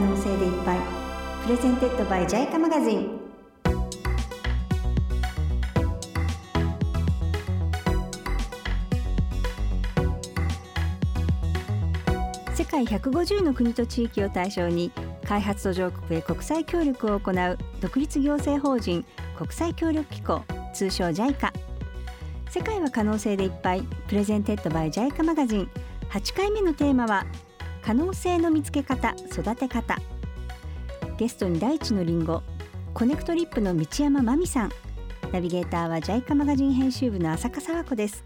能性でいっぱい。 Presented by JICA マガジン世界150の国と地域を対象に開発途上国へ国際協力を行う独立行政法人国際協力機構通称 JICA 世界は可能性でいっぱい。 Presented by JICA マガジン8回目のテーマは可能性の見つけ方育て方。ゲストに大地のりんごコネクトリップの道山真美さん。ナビゲーターは JICA マガジン編集部の浅香沢子です。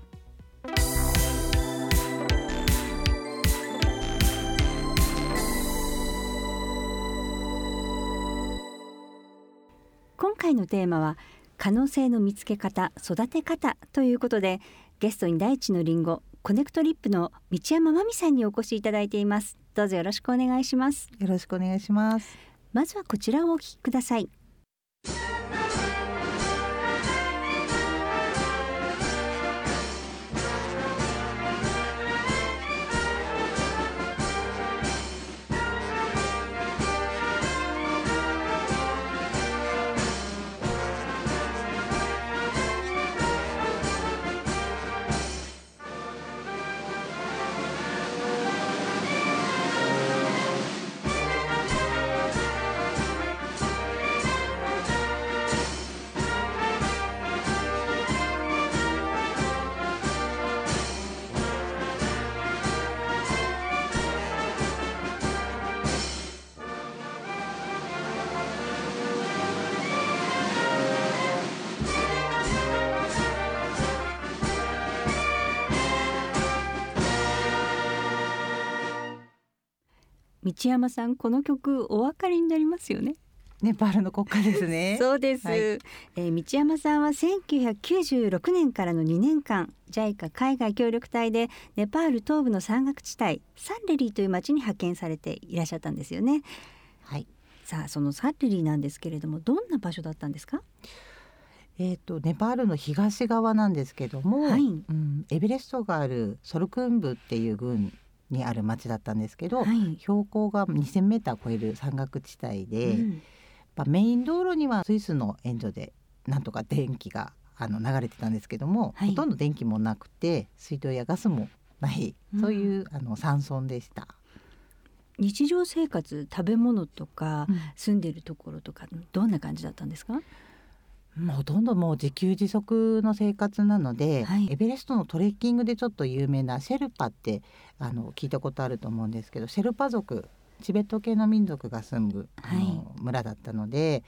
今回のテーマは可能性の見つけ方育て方ということでゲストに大地のりんごコネクトリップの道山真美さんにお越しいただいています。どうぞよろしくお願いします。よろしくお願いします。まずはこちらをお聞きください道山さんこの曲お分かりになりますよね？ネパールの国歌ですね。そうです、はい。えー道山さんは1996年からの2年間 JICA 海外協力隊でネパール東部の山岳地帯サンレリーという町に派遣されていらっしゃったんですよね。はい。さあそのサンレリーなんですけれどもどんな場所だったんですか？えっ、とネパールの東側なんですけども、はい。うん、エベレストがあるソルクンブっていう郡にある町だったんですけど、はい。標高が2000メーター超える山岳地帯で、うん。まあメイン道路にはスイスの援助でなんとか電気があの流れてたんですけども、はい。ほとんど電気もなくて水道やガスもない、うん。そういうあの山村でした。日常生活食べ物とか、うん。住んでるところとかどんな感じだったんですか？ほとんどもう自給自足の生活なので、はい。エベレストのトレッキングでちょっと有名なシェルパってあの聞いたことあると思うんですけどシェルパ族チベット系の民族が住む、あの村だったので、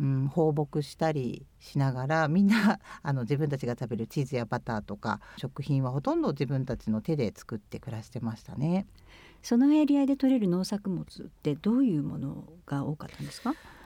うん、放牧したりしながらみんな あの自分たちが食べるチーズやバターとか食品はほとんど自分たちの手で作って暮らしてましたね。そのエリアで採れる農作物ってどういうものが多かったんですか？うん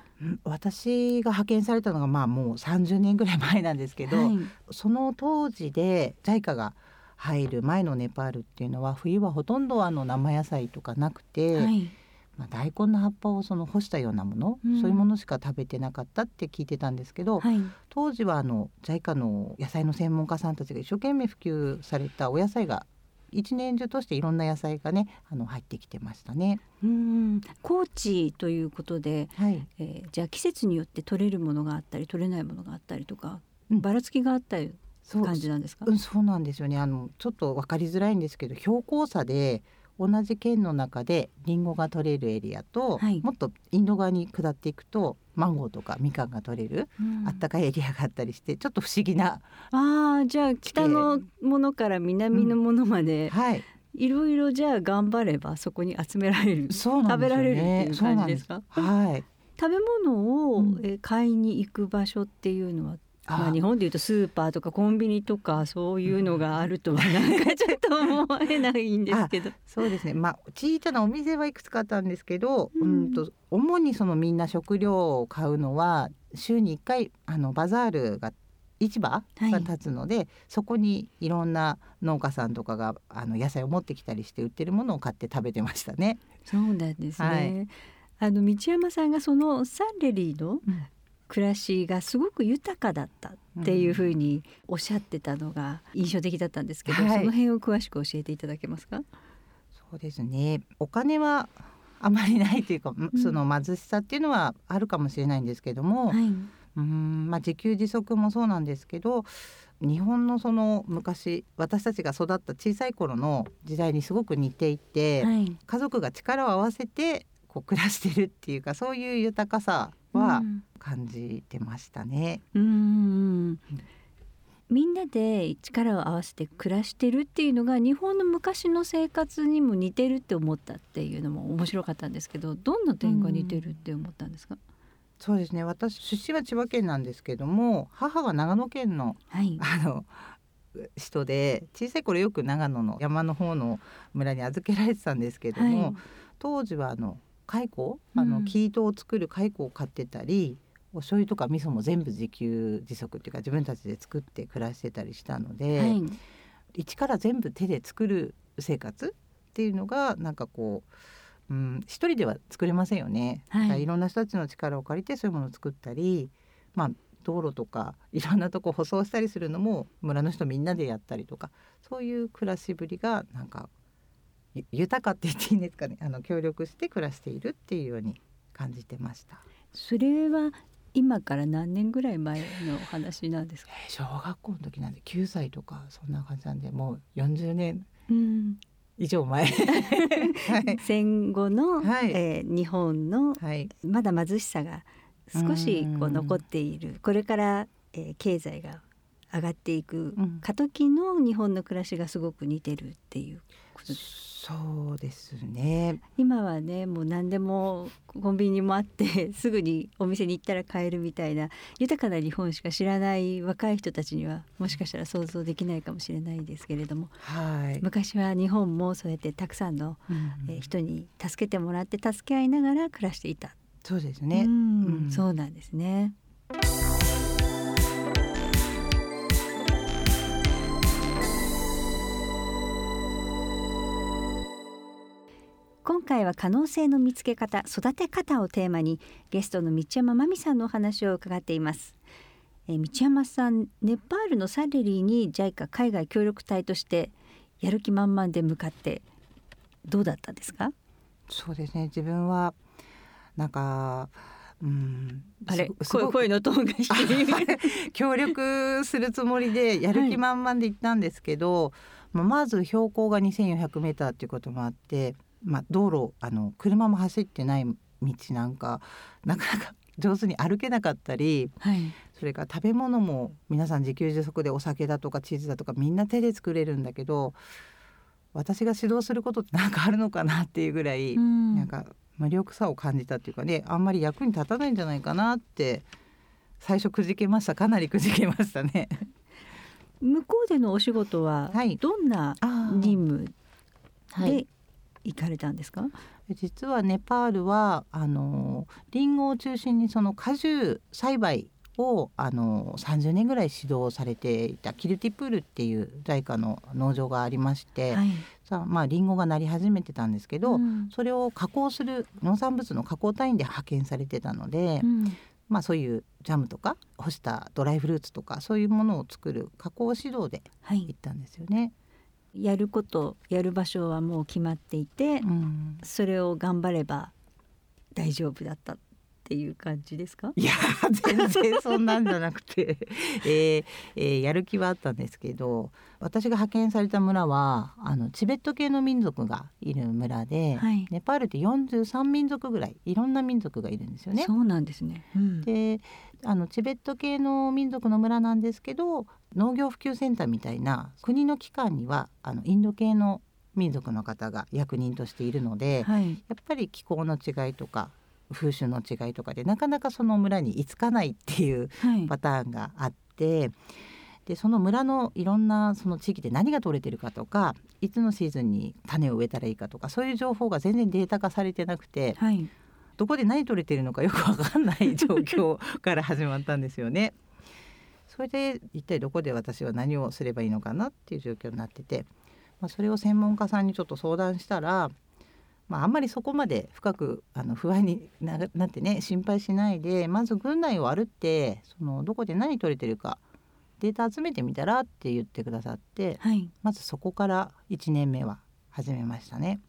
私が派遣されたのがまあもう30年ぐらい前なんですけど、はい。その当時で JICA が入る前のネパールっていうのは冬はほとんどあの生野菜とかなくて、はい。まあ、大根の葉っぱをその干したようなもの、うん。そういうものしか食べてなかったって聞いてたんですけど、はい。当時はあの JICA の野菜の専門家さんたちが一生懸命普及されたお野菜が一年中としていろんな野菜がねあの入ってきてましたね。うん。高地ということで、はい、えーじゃあ季節によって取れるものがあったり取れないものがあったりとか、うん。ばらつきがあったりそう。感じなんですか、うん、そうなんですよね。あのちょっと分かりづらいんですけど標高差で同じ県の中でリンゴが取れるエリアと、はい。もっとインド側に下っていくとマンゴーとかみかんが取れる、うん。あったかいエリアがあったりしてちょっと不思議な、あーじゃあ北のものから南のものまで、はい、いろいろじゃあ頑張ればそこに集められるそうなんですよね。食べられるっていう感じですか？はい。食べ物を、買いに行く場所っていうのはまあ、日本でいうとスーパーとかコンビニとかそういうのがあるとはなんかちょっと思えないんですけど。そうですねまあ小さなお店はいくつかあったんですけど、ううんん、と主にそのみんな食料を買うのは週に1回あのバザールが市場はいが立つので、そこにいろんな農家さんとかがあの野菜を持ってきたりして売ってるものを買って食べてましたね。そうなんですね。はいあの道山さんがそのサンレリーの暮らしがすごく豊かだったっていうふうにおっしゃってたのが印象的だったんですけど、はい。その辺を詳しく教えていただけますか？そうですね。お金はあまりないというか、その貧しさっていうのはあるかもしれないんですけども、はい、うんまあ、自給自足もそうなんですけど日本のその昔私たちが育った小さい頃の時代にすごく似ていて、はい、家族が力を合わせてこう暮らしてるっていうかそういう豊かさは感じてましたね。うん、うんみんなで力を合わせて暮らしてるっていうのが日本の昔の生活にも似てるって思ったっていうのも面白かったんですけどどんな点が似てるって思ったんですか、うん、そうですね。私出身は千葉県なんですけども母が長野県の,、はい、あの人で小さい頃よく長野の山の方の村に預けられてたんですけども、はい、当時はあの蚕あの生糸を作る蚕を飼ってたり、お醤油とか味噌も全部自給自足っていうか自分たちで作って暮らしてたりしたので、はい、一から全部手で作る生活っていうのがなんかこう、うん、一人では作れませんよね、はい、いろんな人たちの力を借りてそういうものを作ったり、まあ、道路とかいろんなとこ舗装したりするのも村の人みんなでやったりとかそういう暮らしぶりがなんか豊かって言っていいんですかね。あの協力して暮らしているっていうように感じてました。それは今から何年ぐらい前の話なんですか、えー、小学校の時なんで9歳とかそんな感じなんでもう40年以上前、はい、戦後の、はい、えー、日本の、はい、まだ貧しさが少しこう残っている。これから、えー、経済が上がっていく過渡期の日本の暮らしがすごく似てるっていうことです。そうですね。今はねもう何でもコンビニもあって すぐにお店に行ったら買えるみたいな豊かな日本しか知らない若い人たちにはもしかしたら想像できないかもしれないですけれども、はい、昔は日本もそうやってたくさんの、え人に助けてもらって助け合いながら暮らしていた。そうですね、うん、そうなんですね。今回は可能性の見つけ方育て方をテーマにゲストの道山真美さんのお話を伺っています。え道山さんネパールのサレリーに JICA 海外協力隊としてやる気満々で向かってどうだったですか？そうですね。自分はなんかうん、あれ声のトーンが低い。協力するつもりでやる気満々で行ったんですけど、はい、まず標高が 2400m っていうこともあってまあ、道路あの車も走ってない道なんかなかなか上手に歩けなかったり、はい、それから食べ物も皆さん自給自足でお酒だとかチーズだとかみんな手で作れるんだけど私が指導することって何かあるのかなっていうぐらい、うん、なんか無力さを感じたっていうかねあんまり役に立たないんじゃないかなって最初くじけました。かなりくじけましたね。向こうでのお仕事はどんな任務で行かれたんですか？実はネパールはあのリンゴを中心にその果樹栽培をあの30年ぐらい指導されていたキルティプールっていう在家の農場がありまして、はい、さあまあリンゴがなり始めてたんですけど、うん、それを加工する農産物の加工隊員で派遣されてたので、うん、まあそういうジャムとか干したドライフルーツとかそういうものを作る加工指導で行ったんですよね。はいやることやる場所はもう決まっていて、うん、それを頑張れば大丈夫だったっていう感じですか？いや全然そんなんじゃなくて、えーえー、やる気はあったんですけど私が派遣された村はあのチベット系の民族がいる村で、はい、ネパールって43民族ぐらいいろんな民族がいるんですよね。そうなんですね、うん、であのチベット系の民族の村なんですけど農業普及センターみたいな国の機関にはあのインド系の民族の方が役人としているので、はい、やっぱり気候の違いとか風習の違いとかでなかなかその村に居つかないっていうパターンがあって。はいでその村のいろんなその地域で何が取れてるかとかいつのシーズンに種を植えたらいいかとかそういう情報が全然データ化されてなくて、はい、どこで何取れてるのかよく分かんない状況から始まったんですよね。それで一体どこで私は何をすればいいのかなっていう状況になってて、まあ、それを専門家さんにちょっと相談したら、まあ、あんまりそこまで深くあの不安になってね心配しないでまず軍内を歩ってそのどこで何取れてるかデータ集めてみたらって言ってくださって、はい、まずそこから1年目は始めましたね。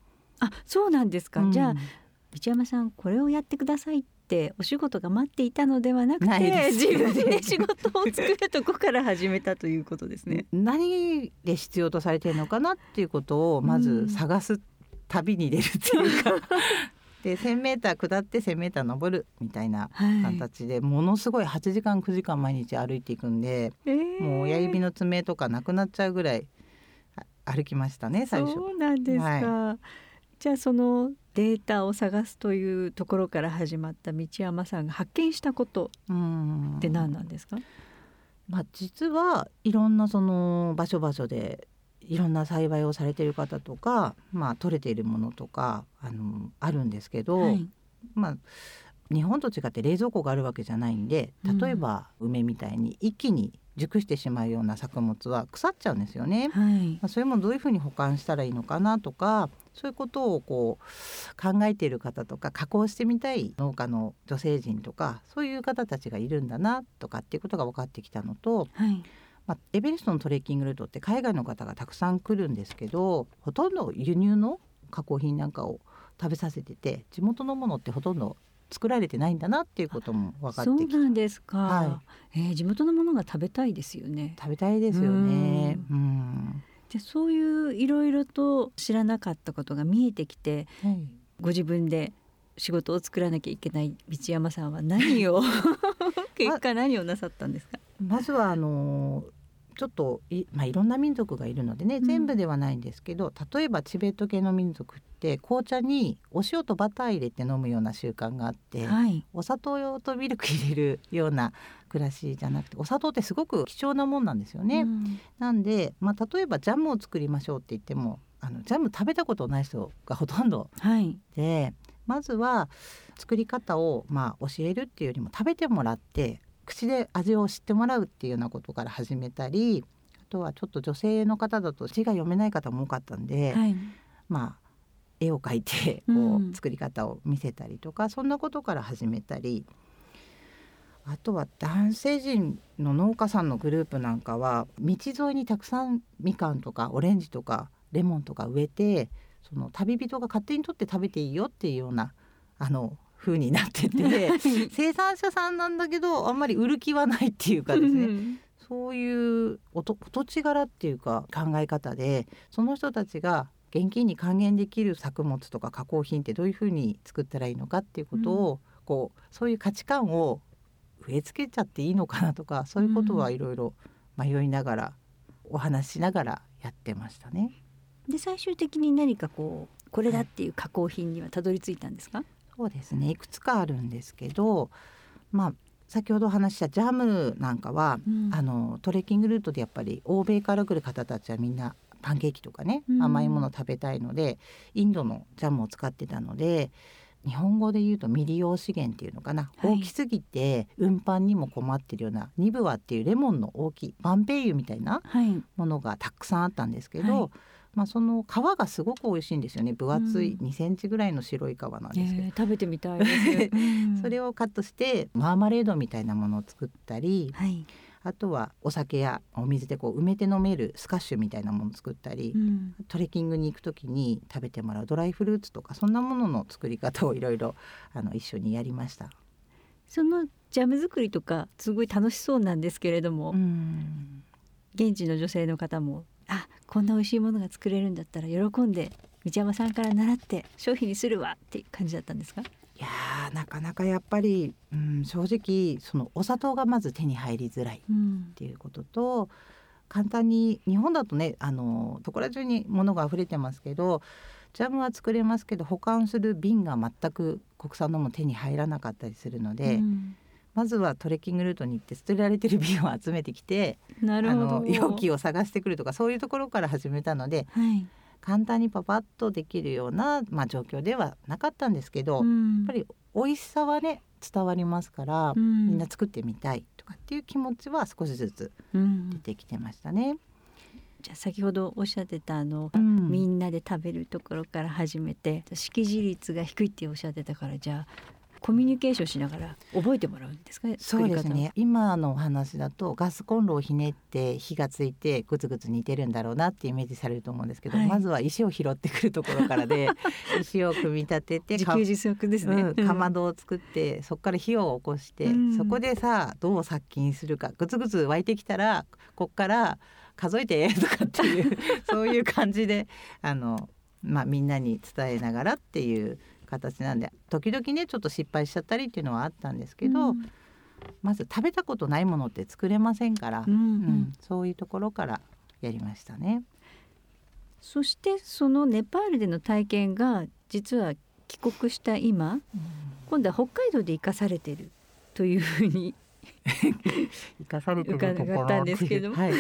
あそうなんですか、うん、じゃあ道山さんこれをやってくださいってお仕事が待っていたのではなくて自分で仕事を作るとこから始めたということですね。何で必要とされてるのかなっていうことをまず探す旅に出るっていうか、で 1,000m 下って 1,000m 登るみたいなはい。形で、ものすごい8時間9時間毎日歩いていくんでえー。もう親指の爪とかなくなっちゃうぐらいあ歩きましたね最初。そうなんですか、はじゃあそのデータを探すというところから始まった道山さんが発見したことうん。って何なんですか、まあ、実はいろんなその場所場所でいろんな栽培をされている方とか、まあ、取れているものとかあのあるんですけど、はい。まあ、日本と違って冷蔵庫があるわけじゃないんで例えば梅みたいに一気に熟してしまうような作物は腐っちゃうんですよね。はい。まあ、そういうものどういうふうに保管したらいいのかなとかそういうことをこう考えている方とか加工してみたい農家の女性陣とかそういう方たちがいるんだなとかっていうことが分かってきたのと、はいまあ、エベレストのトレッキングルートって海外の方がたくさん来るんですけどほとんど輸入の加工品なんかを食べさせてて地元のものってほとんど作られてないんだなっていうことも分かっそうてきてなんですか、はえー地元のものが食べたいですよね。食べたいですよね。うん。でそういういろいろと知らなかったことが見えてきてはい。ご自分で仕事を作らなきゃいけない道山さんは何を？結果何をなさったんですか、まずはあのちょっとい,、まあ、いろんな民族がいるのでねうん。全部ではないんですけど、例えばチベット系の民族って紅茶にお塩とバター入れて飲むような習慣があって、はい。お砂糖とミルク入れるような暮らしじゃなくてお砂糖ってすごく貴重なもんなんですよね。うん。なんで、まあ、例えばジャムを作りましょうって言ってもあのジャム食べたことない人がほとんどはい。でまずは作り方をまあ教えるっていうよりも食べてもらって口で味を知ってもらうっていうようなことから始めたりあとはちょっと女性の方だと字が読めない方も多かったんで、はい。まあ絵を描いてこうん。う作り方を見せたりとか、そんなことから始めたりあとは男性陣の農家さんのグループなんかは道沿いにたくさんみかんとかオレンジとかレモンとか植えてその旅人が勝手に取って食べていいよっていうようなあの風になってて 生産者さんなんだけどあんまり売る気はないっていうかですね。うんそういうおと土地柄っていうか考え方でその人たちが現金に還元できる作物とか加工品ってどういうふうに作ったらいいのかっていうことを、こうそういう価値観を植え付けちゃっていいのかなとかそういうことはいろいろ迷いながらお話ししながらやってましたね。で最終的に何かこうこれだっていう加工品にはたどり着いたんですか、そうですね。いくつかあるんですけどまあ先ほどお話ししたジャムなんかはうん。あのトレッキングルートでやっぱり欧米から来る方たちはみんなパンケーキとかね、うん。甘いもの食べたいのでインドのジャムを使ってたので日本語で言うと未利用資源っていうのかな、はい。大きすぎて運搬にも困ってるようなニブワっていうレモンの大きいバンペイユみたいなはい。ものがたくさんあったんですけど、はいまあ、その皮がすごく美味しいんですよね。分厚いうん。2センチぐらいの白い皮なんですけど、えー食べてみたいです、うん。それをカットしてマーマレードみたいなものを作ったりはい、あとはお酒やお水でこう埋めて飲めるスカッシュみたいなものを作ったり、うん。トレッキングに行く時に食べてもらうドライフルーツとかそんなものの作り方をいろいろあの一緒にやりました。そのジャム作りとかすごい楽しそうなんですけれども、うん。現地の女性の方もあこんな美味しいものが作れるんだったら喜んで道山さんから習って商品にするわっていう感じだったんですか？いやーなかなかやっぱり、うん、正直そのお砂糖がまず手に入りづらいっうん。ていうことと簡単に日本だとねあのそこら中に物が溢れてますけどジャムは作れますけど保管する瓶が全く国産のも手に入らなかったりするので、うんまずはトレッキングルートに行って捨てられてる瓶を集めてきてあなるほど。の容器を探してくるとかそういうところから始めたのではい、簡単にパパッとできるような、まあ、状況ではなかったんですけど、やっんぱり美味しさはね伝わりますから、うん。みんな作ってみたいとかっていう気持ちは少しずつうん。出てきてましたね。じゃあ先ほどおっしゃってたあの、うん。みんなで食べるところから始めて識字率が低いっておっしゃってたからじゃあコミュニケーションしながら覚えてもらうんですかねそうですね。今のお話だとガスコンロをひねって火がついてグツグツ煮てるんだろうなってイメージされると思うんですけど、はい、まずは石を拾ってくるところからで 石を組み立てて自給自足ですね、うん、かまどを作ってそこから火を起こして、うん、そこでさどう殺菌するかグツグツ沸いてきたらこっから数えてとかっていう そういう感じであの、まあ、みんなに伝えながらっていう形なんで時々ねちょっと失敗しちゃったりっていうのはあったんですけど、うん、まず食べたことないものって作れませんから、うん、うん、そういうところからやりましたね。そしてそのネパールでの体験が実は帰国した今、うん、今度は北海道で生かされているというふうに 生かされてるところったんですけど、はい、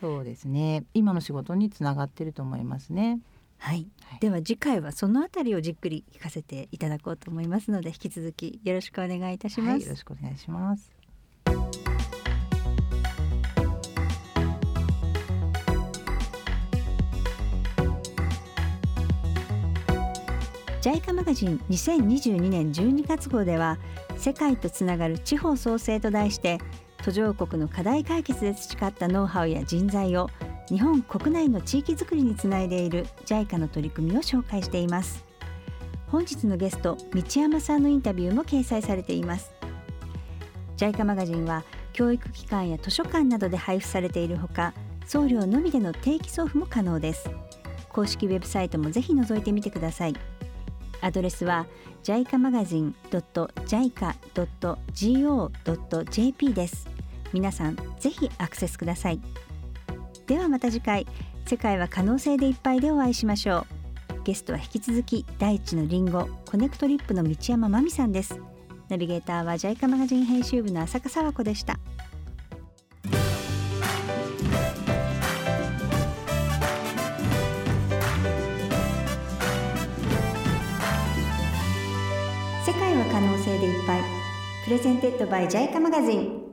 そうですね。今の仕事につながってると思いますね。はい、はい、では次回はそのあたりをじっくり聞かせていただこうと思いますので引き続きよろしくお願いいたします、はい、よろしくお願いします。ジャイカマガジン2022年12月号では世界とつながる地方創生と題して途上国の課題解決で培ったノウハウや人材を日本国内の地域づくりにつないでいる JICA の取り組みを紹介しています。本日のゲスト道山さんのインタビューも掲載されています。JICA マガジンは教育機関や図書館などで配布されているほか送料のみでの定期送付も可能です。公式ウェブサイトもぜひ覗いてみてください。アドレスは JICA マガジン .jica.go.jp です。皆さんぜひアクセスください。ではまた次回。世界は可能性でいっぱいでお会いしましょう。ゲストは引き続き大地のりんごコネクトリップの道山真美さんです。ナビゲーターは JICA マガジン編集部の浅香沢子でした。世界は可能性でいっぱい。プレゼンテッドバイジャイカマガジン。